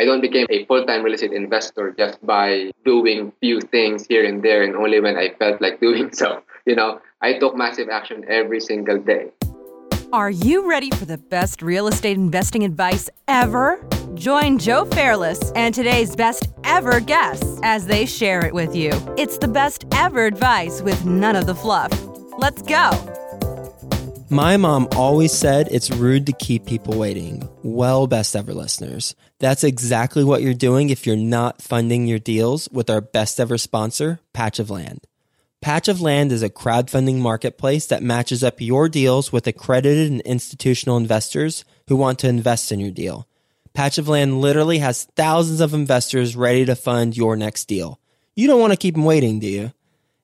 I don't became a full-time real estate investor just by doing few things here and there and only when I felt like doing so. You know, I took massive action every single day. Are you ready for the best real estate investing advice ever? Join Joe Fairless and today's best ever guests as they share it with you. It's the best ever advice with none of the fluff. Let's go. My mom always said it's rude to keep people waiting. Well, best ever listeners, that's exactly what you're doing if you're not funding your deals with our best ever sponsor, Patch of Land. Patch of Land is a crowdfunding marketplace that matches up your deals with accredited and institutional investors who want to invest in your deal. Patch of Land literally has thousands of investors ready to fund your next deal. You don't want to keep them waiting, do you?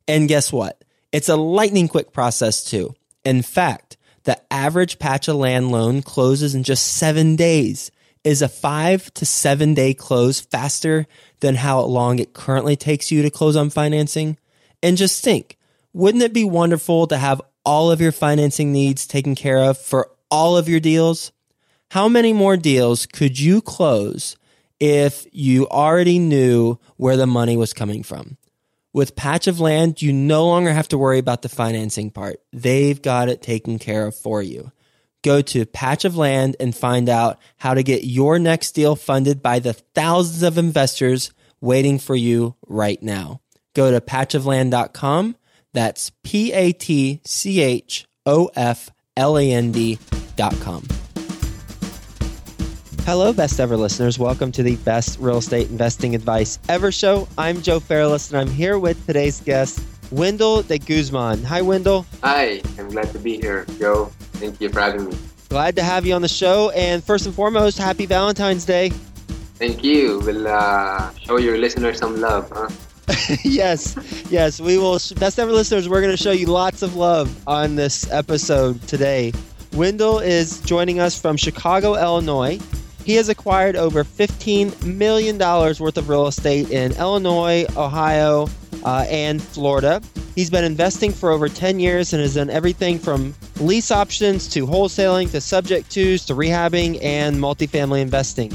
And guess what? It's a lightning quick process too. In fact, the average patch of land loan closes in just seven days. Is a five to seven day close faster than how long it currently takes you to close on financing? And just think, wouldn't it be wonderful to have all of your financing needs taken care of for all of your deals? How many more deals could you close if you already knew where the money was coming from? With Patch of Land, you no longer have to worry about the financing part. They've got it taken care of for you. Go to Patch of Land and find out how to get your next deal funded by the thousands of investors waiting for you right now go to patchofland.com. That's P A T C H O F L A N D.com. Hello, best ever listeners. Welcome to the best real estate investing advice ever show. I'm Joe Fairless, and I'm here with today's guest, Wendell de Guzman. Hi, Wendell. Hi, I'm glad to be here, Joe. Thank you for having me. Glad to have you on the show. And first and foremost, happy Valentine's Day. Thank you. We'll uh, show your listeners some love, huh? yes, yes, we will. Best ever listeners, we're going to show you lots of love on this episode today. Wendell is joining us from Chicago, Illinois. He has acquired over $15 million worth of real estate in Illinois, Ohio, uh, and Florida. He's been investing for over 10 years and has done everything from lease options to wholesaling to subject twos to rehabbing and multifamily investing.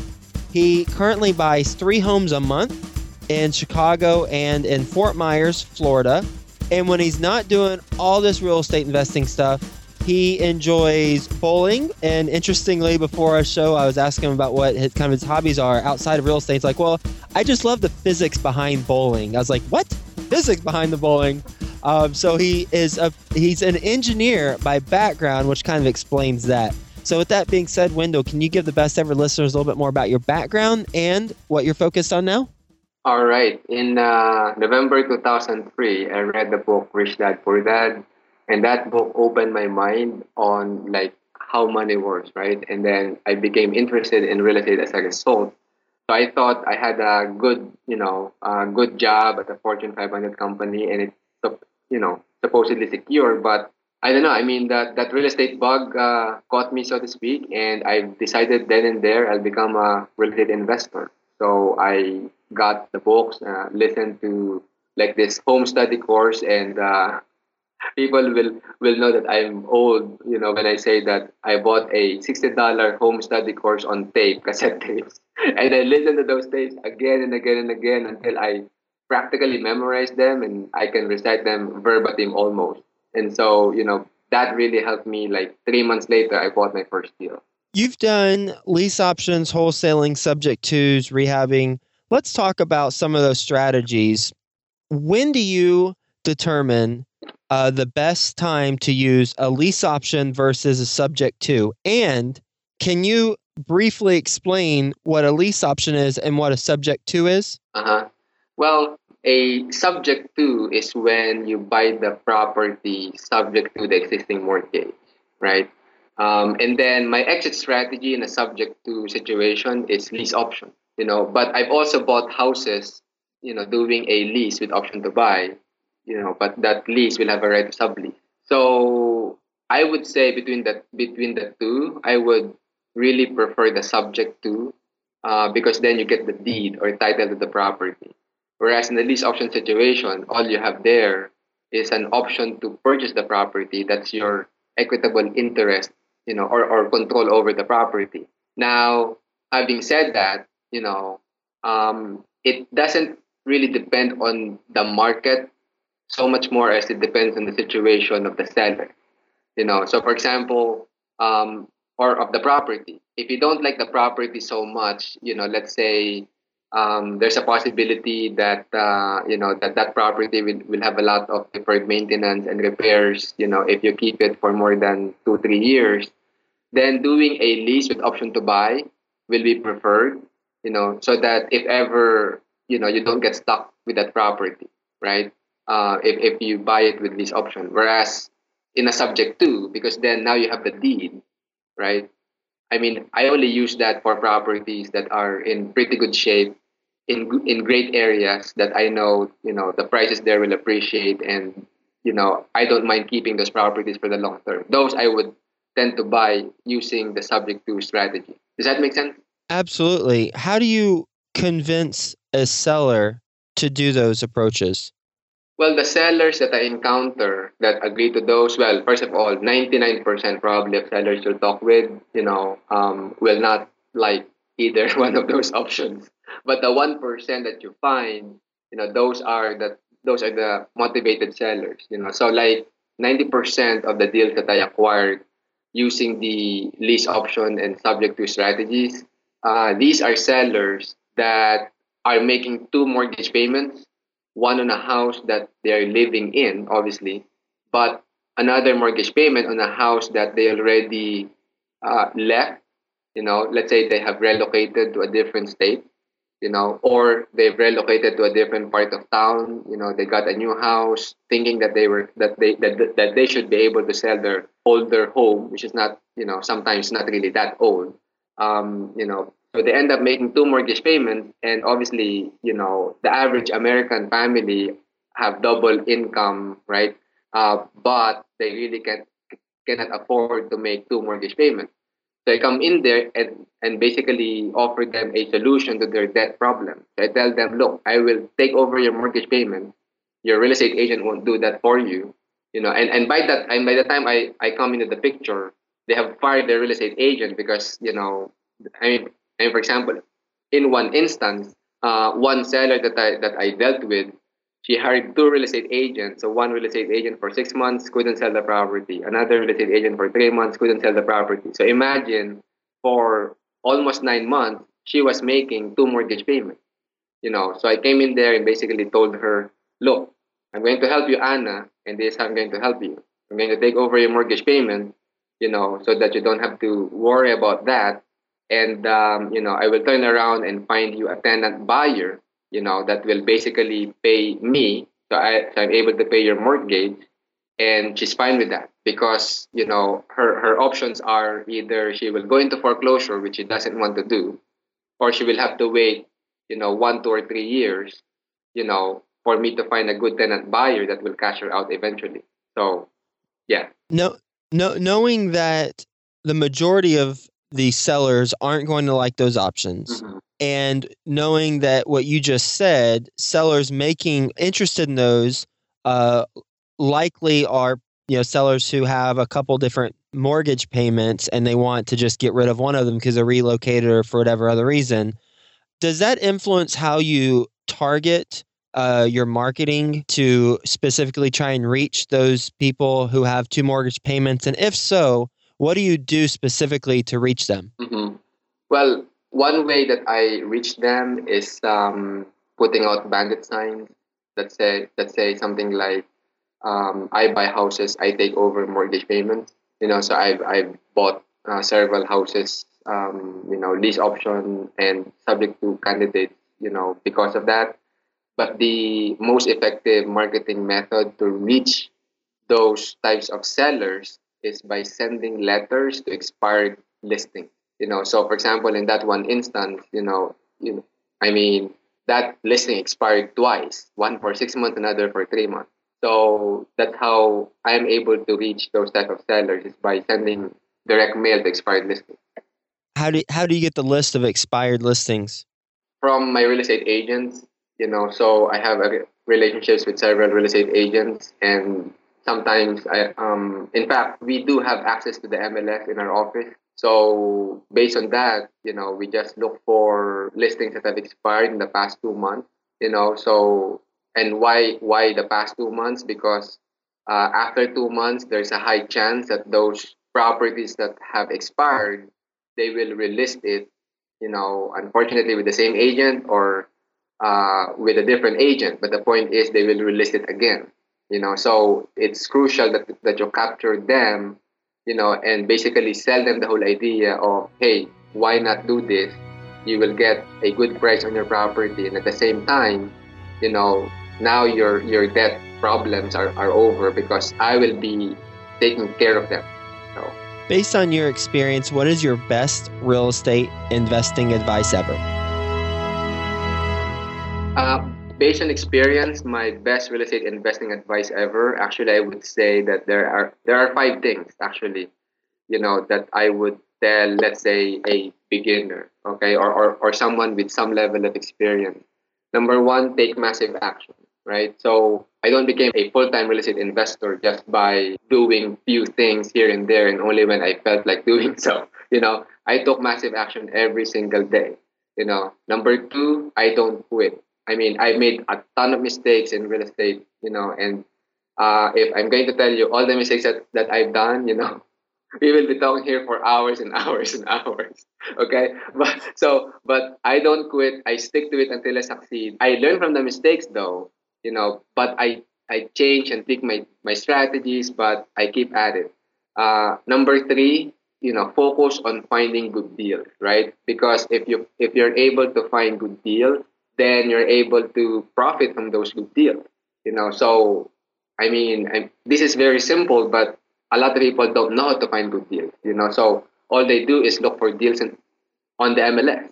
He currently buys three homes a month in Chicago and in Fort Myers, Florida. And when he's not doing all this real estate investing stuff, he enjoys bowling. And interestingly, before our show, I was asking him about what his kind of his hobbies are outside of real estate. He's like, well, I just love the physics behind bowling. I was like, what? Physics behind the bowling? Um, so he is a he's an engineer by background, which kind of explains that. So with that being said, Wendell, can you give the best ever listeners a little bit more about your background and what you're focused on now? All right. In uh, November 2003, I read the book Rich Dad Poor Dad, and that book opened my mind on like how money works, right? And then I became interested in real estate as a result. So I thought I had a good, you know, a good job at a Fortune 500 company, and it's, you know, supposedly secure. But I don't know. I mean, that that real estate bug uh, caught me, so to speak, and I decided then and there I'll become a real estate investor. So I got the books, uh, listened to like this home study course, and uh, people will will know that I'm old. You know, when I say that I bought a sixty dollar home study course on tape, cassette tapes, and I listen to those tapes again and again and again until I practically memorize them and I can recite them verbatim almost. And so, you know, that really helped me. Like three months later, I bought my first deal. You've done lease options, wholesaling, subject twos, rehabbing. Let's talk about some of those strategies. When do you determine uh, the best time to use a lease option versus a subject to? And can you briefly explain what a lease option is and what a subject to is? Uh huh. Well, a subject to is when you buy the property subject to the existing mortgage, right? Um, and then my exit strategy in a subject to situation is lease option, you know, but I've also bought houses, you know, doing a lease with option to buy, you know, but that lease will have a right to sublease. So I would say between the between the two, I would really prefer the subject to, uh, because then you get the deed or title to the property. Whereas in the lease option situation, all you have there is an option to purchase the property. That's your equitable interest you know, or, or control over the property. Now, having said that, you know, um, it doesn't really depend on the market so much more as it depends on the situation of the seller. You know, so for example, um, or of the property. If you don't like the property so much, you know, let's say um, there's a possibility that uh, you know that that property will, will have a lot of deferred maintenance and repairs. You know, if you keep it for more than two three years, then doing a lease with option to buy will be preferred. You know, so that if ever you know you don't get stuck with that property, right? Uh, if if you buy it with lease option, whereas in a subject to, because then now you have the deed, right? I mean, I only use that for properties that are in pretty good shape in in great areas that I know you know the prices there will appreciate and you know I don't mind keeping those properties for the long term. Those I would tend to buy using the subject to strategy. Does that make sense? Absolutely. How do you convince a seller to do those approaches? Well, the sellers that I encounter that agree to those, well, first of all, 99% probably of sellers you'll talk with, you know, um, will not like either one of those options. But the one percent that you find, you know, those are the those are the motivated sellers. You know, so like ninety percent of the deals that I acquired using the lease option and subject to strategies, uh, these are sellers that are making two mortgage payments, one on a house that they are living in, obviously, but another mortgage payment on a house that they already uh, left. You know, let's say they have relocated to a different state you know, or they've relocated to a different part of town. You know, they got a new house, thinking that they were that they that, that they should be able to sell their older home, which is not you know sometimes not really that old. Um, you know, so they end up making two mortgage payments, and obviously, you know, the average American family have double income, right? Uh, but they really can cannot afford to make two mortgage payments. So I come in there and, and basically offer them a solution to their debt problem. So I tell them, look, I will take over your mortgage payment. Your real estate agent won't do that for you. You know, and, and by that and by the time I, I come into the picture, they have fired their real estate agent because, you know, I mean, Mean for example, in one instance, uh, one seller that I that I dealt with she hired two real estate agents. So one real estate agent for six months couldn't sell the property. Another real estate agent for three months couldn't sell the property. So imagine for almost nine months, she was making two mortgage payments. You know, so I came in there and basically told her, look, I'm going to help you, Anna, and this I'm going to help you. I'm going to take over your mortgage payment, you know, so that you don't have to worry about that. And, um, you know, I will turn around and find you a tenant buyer you know, that will basically pay me. So, I, so I'm able to pay your mortgage. And she's fine with that because, you know, her, her options are either she will go into foreclosure, which she doesn't want to do, or she will have to wait, you know, one, two, or three years, you know, for me to find a good tenant buyer that will cash her out eventually. So, yeah. No, no, knowing that the majority of the sellers aren't going to like those options. Mm-hmm and knowing that what you just said, sellers making interested in those uh, likely are you know sellers who have a couple different mortgage payments and they want to just get rid of one of them because they're relocated or for whatever other reason. Does that influence how you target uh, your marketing to specifically try and reach those people who have two mortgage payments? And if so, what do you do specifically to reach them? Mm-hmm. Well, one way that I reach them is um, putting out bandit signs that say that say something like um, I buy houses, I take over mortgage payments. You know, so I've I've bought uh, several houses, um, you know, lease option and subject to candidates, you know, because of that. But the most effective marketing method to reach those types of sellers is by sending letters to expired listing. you know. So for example in that one instance you know you know, i mean that listing expired twice one for six months another for three months. So that's how i'm able to reach those type of sellers is by sending direct mail to expired listings how do, how do you get the list of expired listings? From my real estate agents you know. So i have a, relationships with several real estate agents and sometimes I um in fact we do have access to the MLS in our office So based on that, you know, we just look for listings that have expired in the past two months. You know, so and why why the past two months? Because uh, after two months, there's a high chance that those properties that have expired, they will relist it. You know, unfortunately, with the same agent or uh, with a different agent. But the point is, they will relist it again. You know, so it's crucial that that you capture them you know, and basically sell them the whole idea of, hey, why not do this? You will get a good price on your property, and at the same time, you know, now your your debt problems are, are over because I will be taking care of them. So, Based on your experience, what is your best real estate investing advice ever? Uh, based on experience, my best real estate investing advice ever, actually, I would say that there are there are five things actually, you know, that I would tell, let's say, a beginner, okay, or or, or someone with some level of experience. Number one, take massive action, right? So I don't became a full-time real estate investor just by doing few things here and there, and only when I felt like doing so. You know, I took massive action every single day. You know, number two, I don't quit. I mean, I've made a ton of mistakes in real estate, you know, and uh, if I'm going to tell you all the mistakes that, that I've done, you know, we will be talking here for hours and hours and hours. Okay, but so, but I don't quit. I stick to it until I succeed. I learn from the mistakes, though, you know, but I I change and tweak my my strategies, but I keep at it. Uh, number three, you know, focus on finding good deals, right? Because if you if you're able to find good deals, then you're able to profit from those good deals. You know, so I mean, I, this is very simple, but a lot of people don't know how to find good deals. You know, so all they do is look for deals in, on the MLS.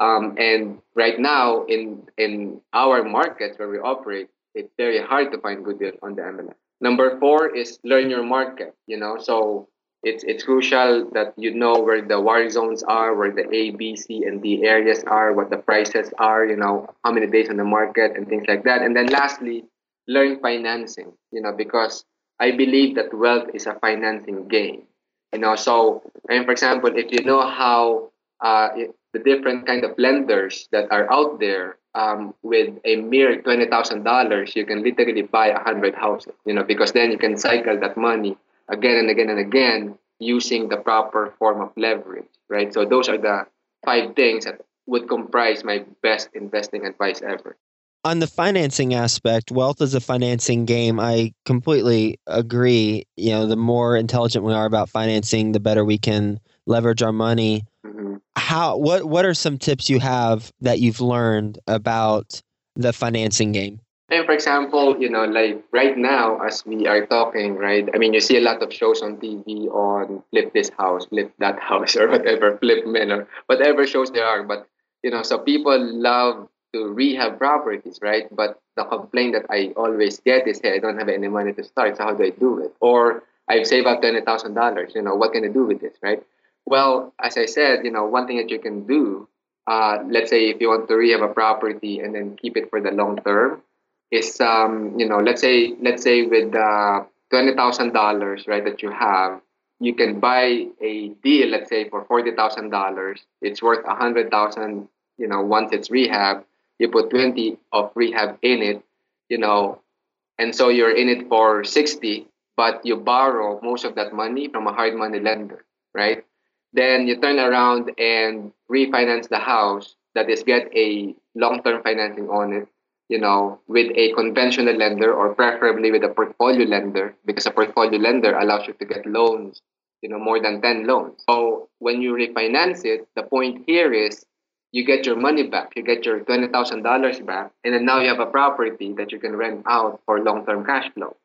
Um, and right now, in in our markets where we operate, it's very hard to find good deals on the MLS. Number four is learn your market. You know, so it's it's crucial that you know where the war zones are, where the A, B, C, and D areas are, what the prices are, you know, how many days on the market, and things like that. And then lastly, learn financing. You know, because I believe that wealth is a financing game. You know, so mean, for example, if you know how uh, the different kind of lenders that are out there, um, with a mere twenty thousand dollars, you can literally buy a hundred houses. You know, because then you can cycle that money again and again and again using the proper form of leverage, right? So those are the five things that would comprise my best investing advice ever. On the financing aspect, wealth is a financing game. I completely agree. You know, the more intelligent we are about financing, the better we can leverage our money. Mm-hmm. How what what are some tips you have that you've learned about the financing game? And for example, you know, like right now, as we are talking, right? I mean, you see a lot of shows on TV on flip this house, flip that house, or whatever, flip men, or whatever shows there are. But, you know, so people love to rehab properties, right? But the complaint that I always get is, hey, I don't have any money to start, so how do I do it? Or I've saved up $20,000, you know, what can I do with this, right? Well, as I said, you know, one thing that you can do, uh, let's say if you want to rehab a property and then keep it for the long term, is um, you know let's say let's say with uh, twenty thousand dollars right that you have you can buy a deal let's say for forty thousand dollars. It's worth a hundred thousand you know once it's rehab. You put 20 of rehab in it you know and so you're in it for 60 but you borrow most of that money from a hard money lender right? Then you turn around and refinance the house that is get a long-term financing on it you know, with a conventional lender or preferably with a portfolio lender because a portfolio lender allows you to get loans, you know, more than 10 loans. So when you refinance it, the point here is you get your money back, you get your $20,000 back, and then now you have a property that you can rent out for long-term cash flow.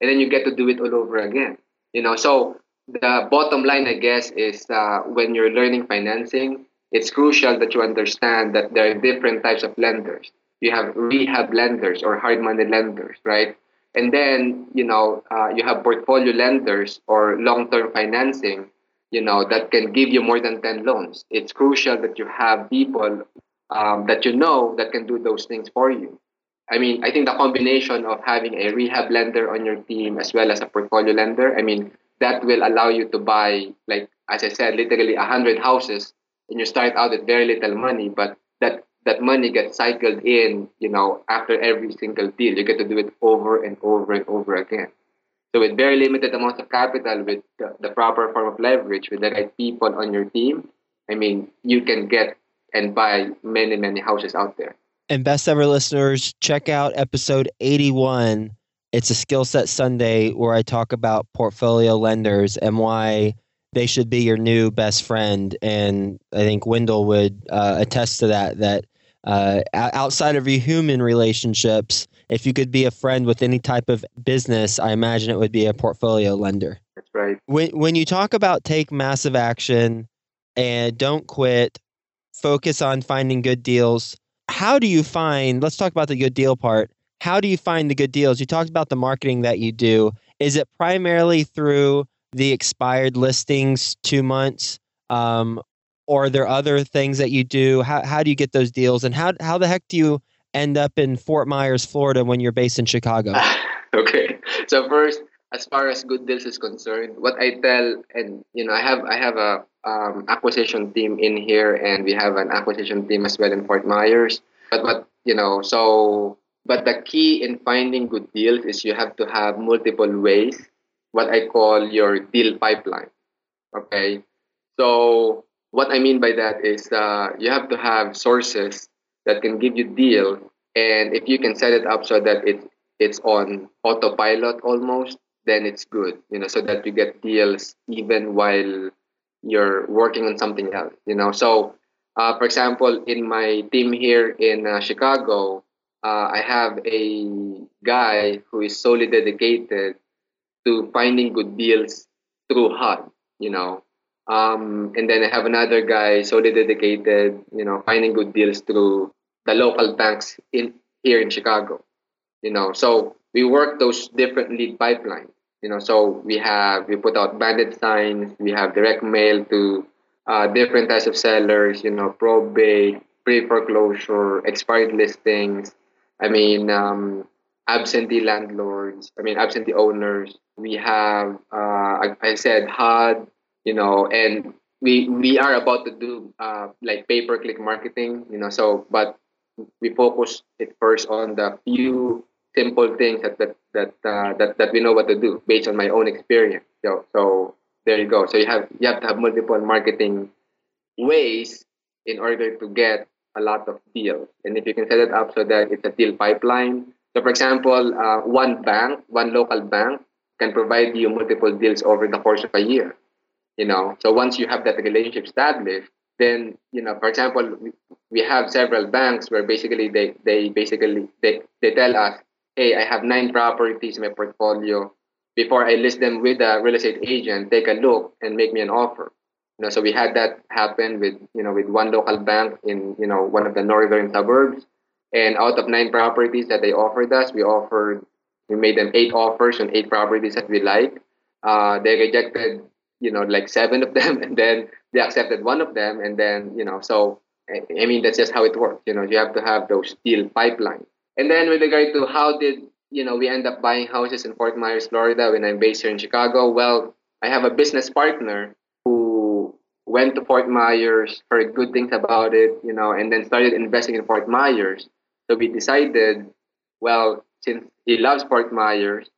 And then you get to do it all over again. You know, so the bottom line, I guess, is uh, when you're learning financing, it's crucial that you understand that there are different types of lenders you have rehab lenders or hard money lenders, right? And then, you know, uh, you have portfolio lenders or long term financing, you know, that can give you more than 10 loans. It's crucial that you have people um, that you know that can do those things for you. I mean, I think the combination of having a rehab lender on your team as well as a portfolio lender, I mean, that will allow you to buy, like as I said, literally a hundred houses, and you start out with very little money, but that money gets cycled in, you know, after every single deal. You get to do it over and over and over again. So with very limited amounts of capital, with the, the proper form of leverage, with the right people on your team, I mean, you can get and buy many, many houses out there. And best ever listeners, check out episode 81. It's a skill set Sunday where I talk about portfolio lenders and why they should be your new best friend. And I think Wendell would uh, attest to that, that uh, outside of your human relationships, if you could be a friend with any type of business, I imagine it would be a portfolio lender. That's right. When, when you talk about take massive action and don't quit, focus on finding good deals, how do you find, let's talk about the good deal part. How do you find the good deals? You talked about the marketing that you do. Is it primarily through the expired listings two months? Um, or are there other things that you do? How, how do you get those deals? And how, how the heck do you end up in Fort Myers, Florida when you're based in Chicago? okay. So first, as far as good deals is concerned, what I tell and you know, I have I have a um, acquisition team in here and we have an acquisition team as well in Fort Myers. But what you know, so but the key in finding good deals is you have to have multiple ways, what I call your deal pipeline. Okay. So what I mean by that is uh, you have to have sources that can give you deal and if you can set it up so that it it's on autopilot almost then it's good you know so that you get deals even while you're working on something else you know. So uh, for example in my team here in uh, chicago uh, i have a guy who is solely dedicated to finding good deals through hud you know um, and then i have another guy solely dedicated you know finding good deals through the local banks in here in Chicago. You know, so we work those different lead pipelines. You know, so we have we put out bandit signs, we have direct mail to uh, different types of sellers. You know, probate, pre foreclosure, expired listings. I mean, um, absentee landlords. I mean, absentee owners. We have, uh, I, I said, HUD. You know, and we we are about to do uh, like pay per click marketing. You know, so but we focus it first on the few simple things that that that, uh, that that we know what to do based on my own experience. So so there you go. So you have you have to have multiple marketing ways in order to get a lot of deals. And if you can set it up so that it's a deal pipeline. So for example, uh, one bank, one local bank can provide you multiple deals over the course of a year. You know, so once you have that relationship established, then you know for example we have several banks where basically they they basically they, they tell us hey i have nine properties in my portfolio. Before i list them with a real estate agent take a look and make me an offer. You know so we had that happen with you know with one local bank in you know one of the northern suburbs. And out of nine properties that they offered us we offered we made them eight offers on eight properties that we like. Uh, they rejected you know like seven of them and then they accepted one of them and then you know so i mean that's just how it works you know you have to have those deal pipeline. And then with regard to how did you know we end up buying houses in fort myers florida when i'm based here in chicago? Well i have a business partner who went to fort myers heard good things about it you know and then started investing in fort myers. So we decided well since he loves fort myers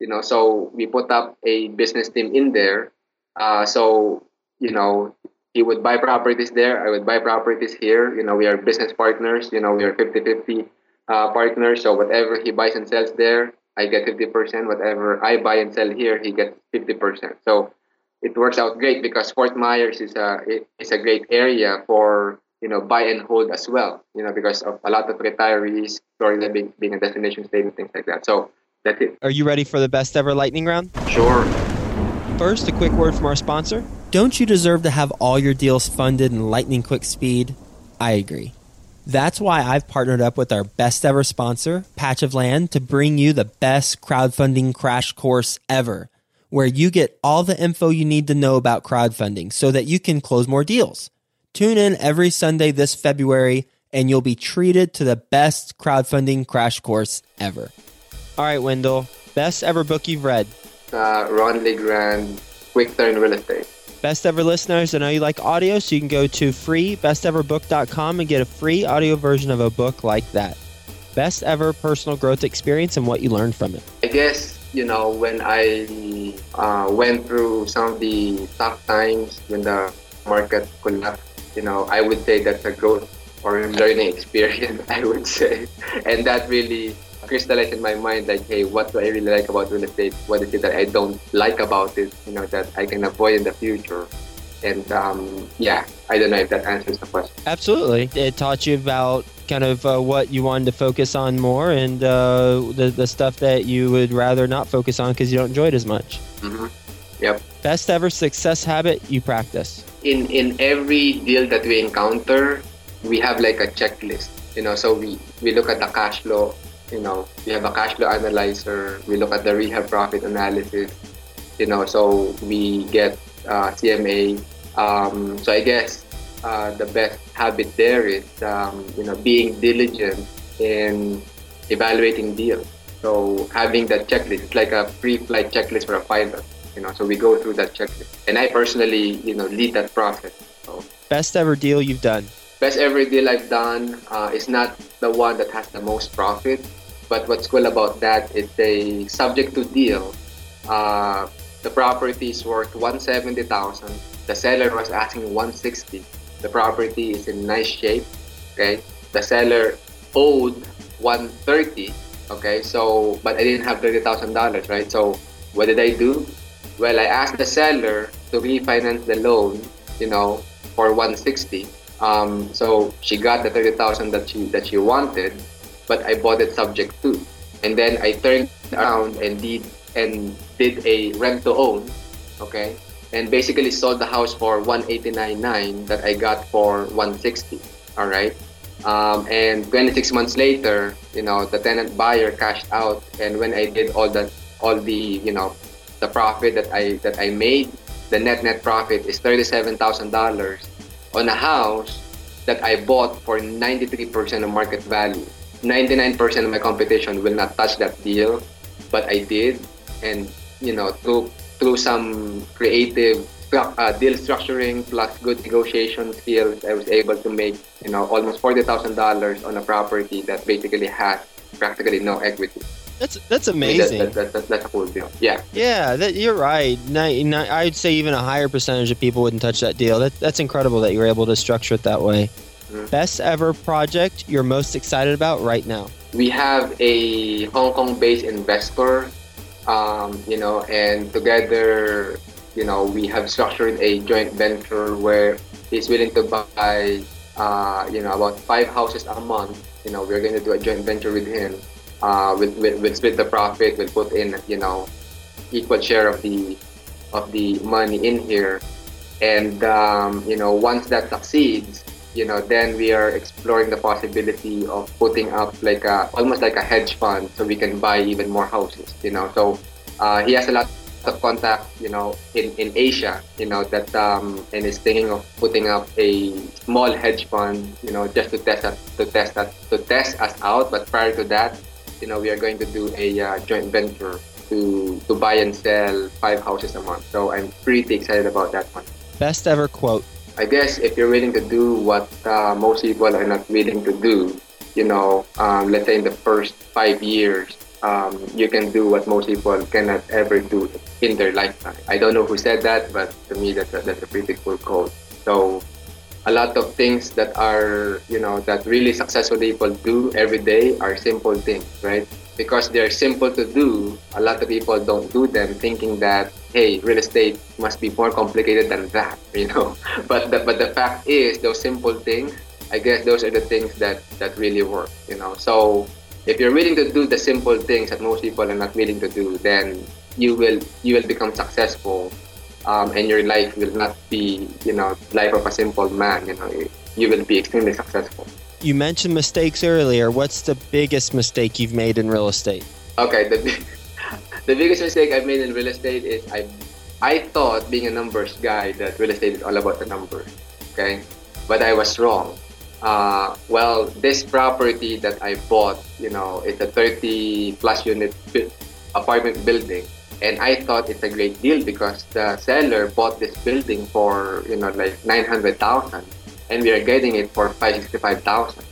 you know so we put up a business team in there uh, so you know, he would buy properties there. I would buy properties here. You know, we are business partners. You know, we are 50-50 uh, partners. So whatever he buys and sells there, I get 50%. Whatever I buy and sell here, he gets 50%. So it works out great because Fort Myers is a is a great area for you know buy and hold as well. You know because of a lot of retirees, Florida being, being a destination state and things like that. So that's it. Are you ready for the best ever lightning round? Sure. First, a quick word from our sponsor. Don't you deserve to have all your deals funded in lightning quick speed? I agree. That's why I've partnered up with our best ever sponsor, Patch of Land, to bring you the best crowdfunding crash course ever, where you get all the info you need to know about crowdfunding so that you can close more deals. Tune in every Sunday this February and you'll be treated to the best crowdfunding crash course ever. All right, Wendell, best ever book you've read. Uh, Ron Legrand, Quick Turn Real Estate. Best ever listeners, I know you like audio, so you can go to freebesteverbook.com and get a free audio version of a book like that. Best ever personal growth experience and what you learned from it. I guess, you know, when I uh, went through some of the tough times when the market collapsed, you know, I would say that's a growth or learning experience, I would say. And that really crystallized in my mind like, hey, what do I really like about real estate? What is it that I don't like about it, you know, that I can avoid in the future? And um, yeah, I don't know if that answers the question. Absolutely. It taught you about kind of uh, what you wanted to focus on more and uh, the, the stuff that you would rather not focus on because you don't enjoy it as much. Mm-hmm. Yep. Best ever success habit you practice. In in every deal that we encounter, we have like a checklist. You know, so we we look at the cash flow. You know, we have a cash flow analyzer. We look at the rehab profit analysis. You know, so we get uh, CMA. Um, so I guess uh, the best habit there is um, you know being diligent in evaluating deals. So having that checklist, it's like a pre-flight checklist for a pilot. You know, so we go through that checklist, and I personally, you know, lead that process. So Best ever deal you've done. best ever deal I've done uh, is not the one that has the most profit, but what's cool about that is they subject to deal. Uh, the property is worth 170,000. The seller was asking 160. The property is in nice shape. Okay, the seller owed 130. Okay, so but I didn't have thirty thousand dollars, right? So what did I do? Well, I asked the seller to refinance the loan, you know, for 160. Um, so she got the 30,000 that she that she wanted, but I bought it subject to. And then I turned around and did and did a rent to own, okay? And basically sold the house for 189.9 that I got for 160. All right. Um, and 26 months later, you know, the tenant buyer cashed out, and when I did all the all the you know the profit that I that I made, the net net profit is thirty-seven thousand dollars on a house that I bought for ninety-three percent of market value. Ninety-nine percent of my competition will not touch that deal, but I did, and you know through through some creative uh, deal structuring plus good negotiation skills, I was able to make you know almost forty thousand dollars on a property that basically has practically no equity. That's that's I mean, that- amazing. that- that- that- that's a cool deal. Yeah. Yeah, that, you're right. I'd say even a higher percentage of people wouldn't touch that deal. That, that's incredible that you were able to structure it that way. Best ever project you're most excited about right now. we have a Hong Kong-based investor, um, you know, and together, you know, we have structured a joint venture where he's willing to buy, uh, you know, about five houses a month. You know, we're going to do a joint venture with him. Uh, we'll, we'll, we'll split the profit. We'll put in, you know, equal share of the of the money in here, and um, you know, once that succeeds, you know, then we are exploring the possibility of putting up like a almost like a hedge fund, so we can buy even more houses. You know, so uh, he has a lot of contact, you know, in, in Asia, you know, that um, and is thinking of putting up a small hedge fund, you know, just to test us to test that to test us out. But prior to that, you know, we are going to do a uh, joint venture to to buy and sell five houses a month. So I'm pretty excited about that one. Best ever quote. I guess if you're willing to do what uh, most people are not willing to do, you know, um, let's say in the first five years, um, you can do what most people cannot ever do in their lifetime. I don't know who said that, but to me, that's a, that's a pretty cool quote. So, a lot of things that are, you know, that really successful people do every day are simple things, right? Because they're simple to do, a lot of people don't do them thinking that, hey, real estate must be more complicated than that, you know? but the, but the fact is those simple things i guess those are the things that that really work you know? So if you're willing to do the simple things that most people are not willing to do then you will you will become successful um, and your life will not be you know life of a simple man you know? You will be extremely successful You mentioned mistakes earlier. What's the biggest mistake you've made in real estate? Okay, the the biggest mistake I've made in real estate is I I thought being a numbers guy that real estate is all about the numbers. Okay, but I was wrong. Uh, well, this property that I bought, you know, it's a 30 plus unit apartment building. And I thought it's a great deal because the seller bought this building for, you know, like 900,000 and we are getting it for 565,000.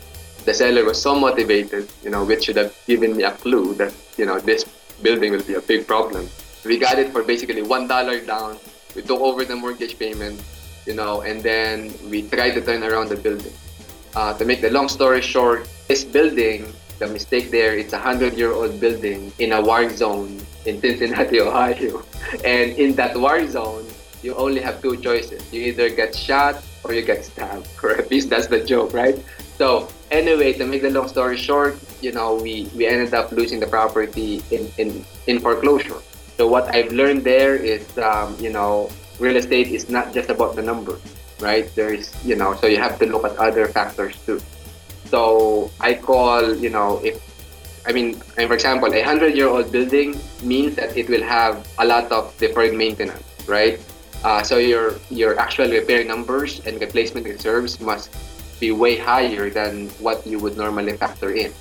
The seller was so motivated, you know, which should have given me a clue that, you know, this building will be a big problem. We got it for basically $1 down. We took over the mortgage payment, you know, and then we tried to turn around the building. Uh, to make the long story short, this building, the mistake there, it's a 100-year-old building in a war zone in Cincinnati, Ohio. And in that war zone, you only have two choices. You either get shot or you get stabbed, or at least that's the joke, right? So anyway, to make the long story short, you know, we, we ended up losing the property in, in, in foreclosure. So what I've learned there is, um, you know, real estate is not just about the numbers, right? There's, you know, so you have to look at other factors too. So I call, you know, if I mean, for example, a hundred-year-old building means that it will have a lot of deferred maintenance, right? Uh, so your your actual repair numbers and replacement reserves must be way higher than what you would normally factor in.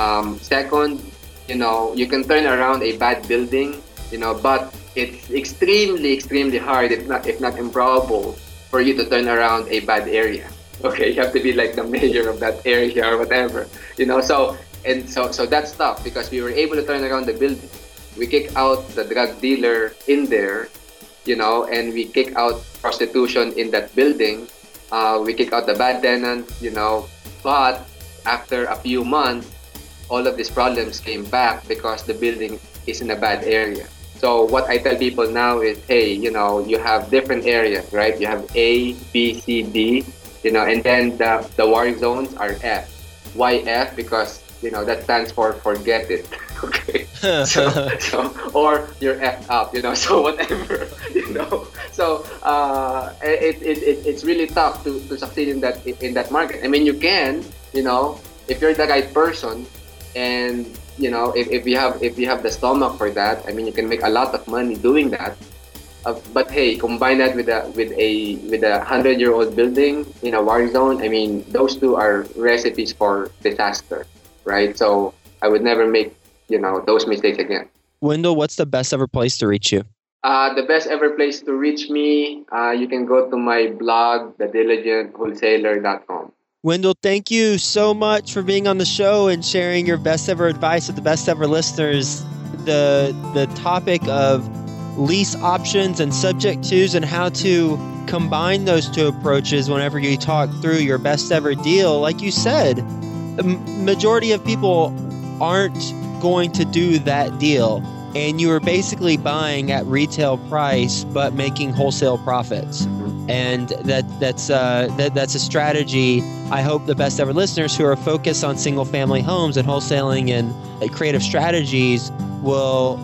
Um, second, you know, you can turn around a bad building, you know, but it's extremely, extremely hard, if not if not improbable, for you to turn around a bad area. Okay, you have to be like the mayor of that area or whatever, you know. So and so so that's tough because we were able to turn around the building. We kick out the drug dealer in there, you know, and we kick out prostitution in that building. Uh, we kick out the bad tenants, you know, but after a few months, all of these problems came back because the building is in a bad area. So what I tell people now is, hey, you know, you have different areas, right? You have A, B, C, D, you know, and then the, the war zones are F. Why F? Because you know that stands for forget it. Okay. So, so or you're f up you know so whatever you know. So uh, it, it, it, it's really tough to, to succeed in that in that market. I mean you can you know if you're the right person and you know if, if you have if you have the stomach for that i mean you can make a lot of money doing that. Uh, but hey, combine that with a with a with a hundred year old building in a war zone. I mean, those two are recipes for disaster right? So I would never make, you know, those mistakes again. Wendell, what's the best ever place to reach you? Uh, the best ever place to reach me, uh, you can go to my blog, thediligentwholesaler.com. Wendell, thank you so much for being on the show and sharing your best ever advice with the best ever listeners. The the topic of lease options and subject twos and how to combine those two approaches whenever you talk through your best ever deal. Like you said, majority of people aren't going to do that deal and you are basically buying at retail price but making wholesale profits. And that that's uh, that, that's a strategy i hope the best ever listeners who are focused on single family homes and wholesaling and creative strategies will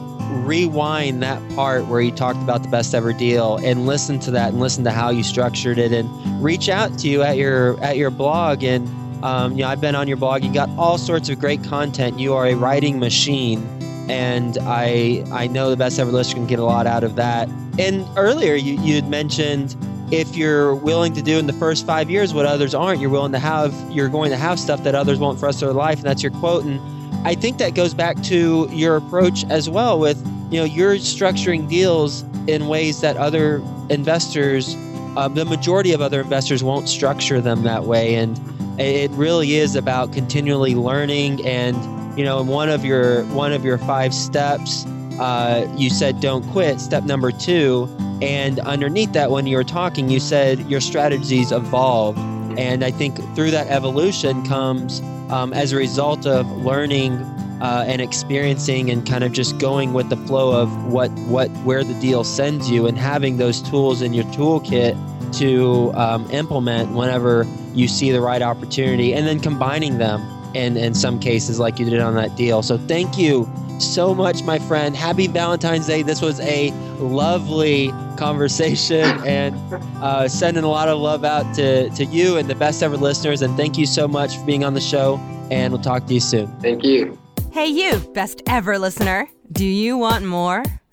rewind that part where you talked about the best ever deal and listen to that and listen to how you structured it and reach out to you at your at your blog and um, know, I've been on your blog. You got all sorts of great content. You are a writing machine, and I I know the best ever listener can get a lot out of that. And earlier, you you had mentioned if you're willing to do in the first five years what others aren't, you're willing to have you're going to have stuff that others won't for the rest of their life, and that's your quote. And I think that goes back to your approach as well. With you know, you're structuring deals in ways that other investors, uh, the majority of other investors, won't structure them that way, and it really is about continually learning and you know in one of your one of your five steps uh, you said don't quit step number two. And underneath that when you were talking you said your strategies evolve. And i think through that evolution comes um, as a result of learning uh, and experiencing and kind of just going with the flow of what what where the deal sends you and having those tools in your toolkit to um, implement whenever you see the right opportunity and then combining them in, in some cases like you did on that deal. So thank you so much, my friend. Happy Valentine's Day. This was a lovely conversation and uh, sending a lot of love out to, to you and the best ever listeners. And thank you so much for being on the show. And we'll talk to you soon. Thank you. Hey, you, best ever listener. Do you want more?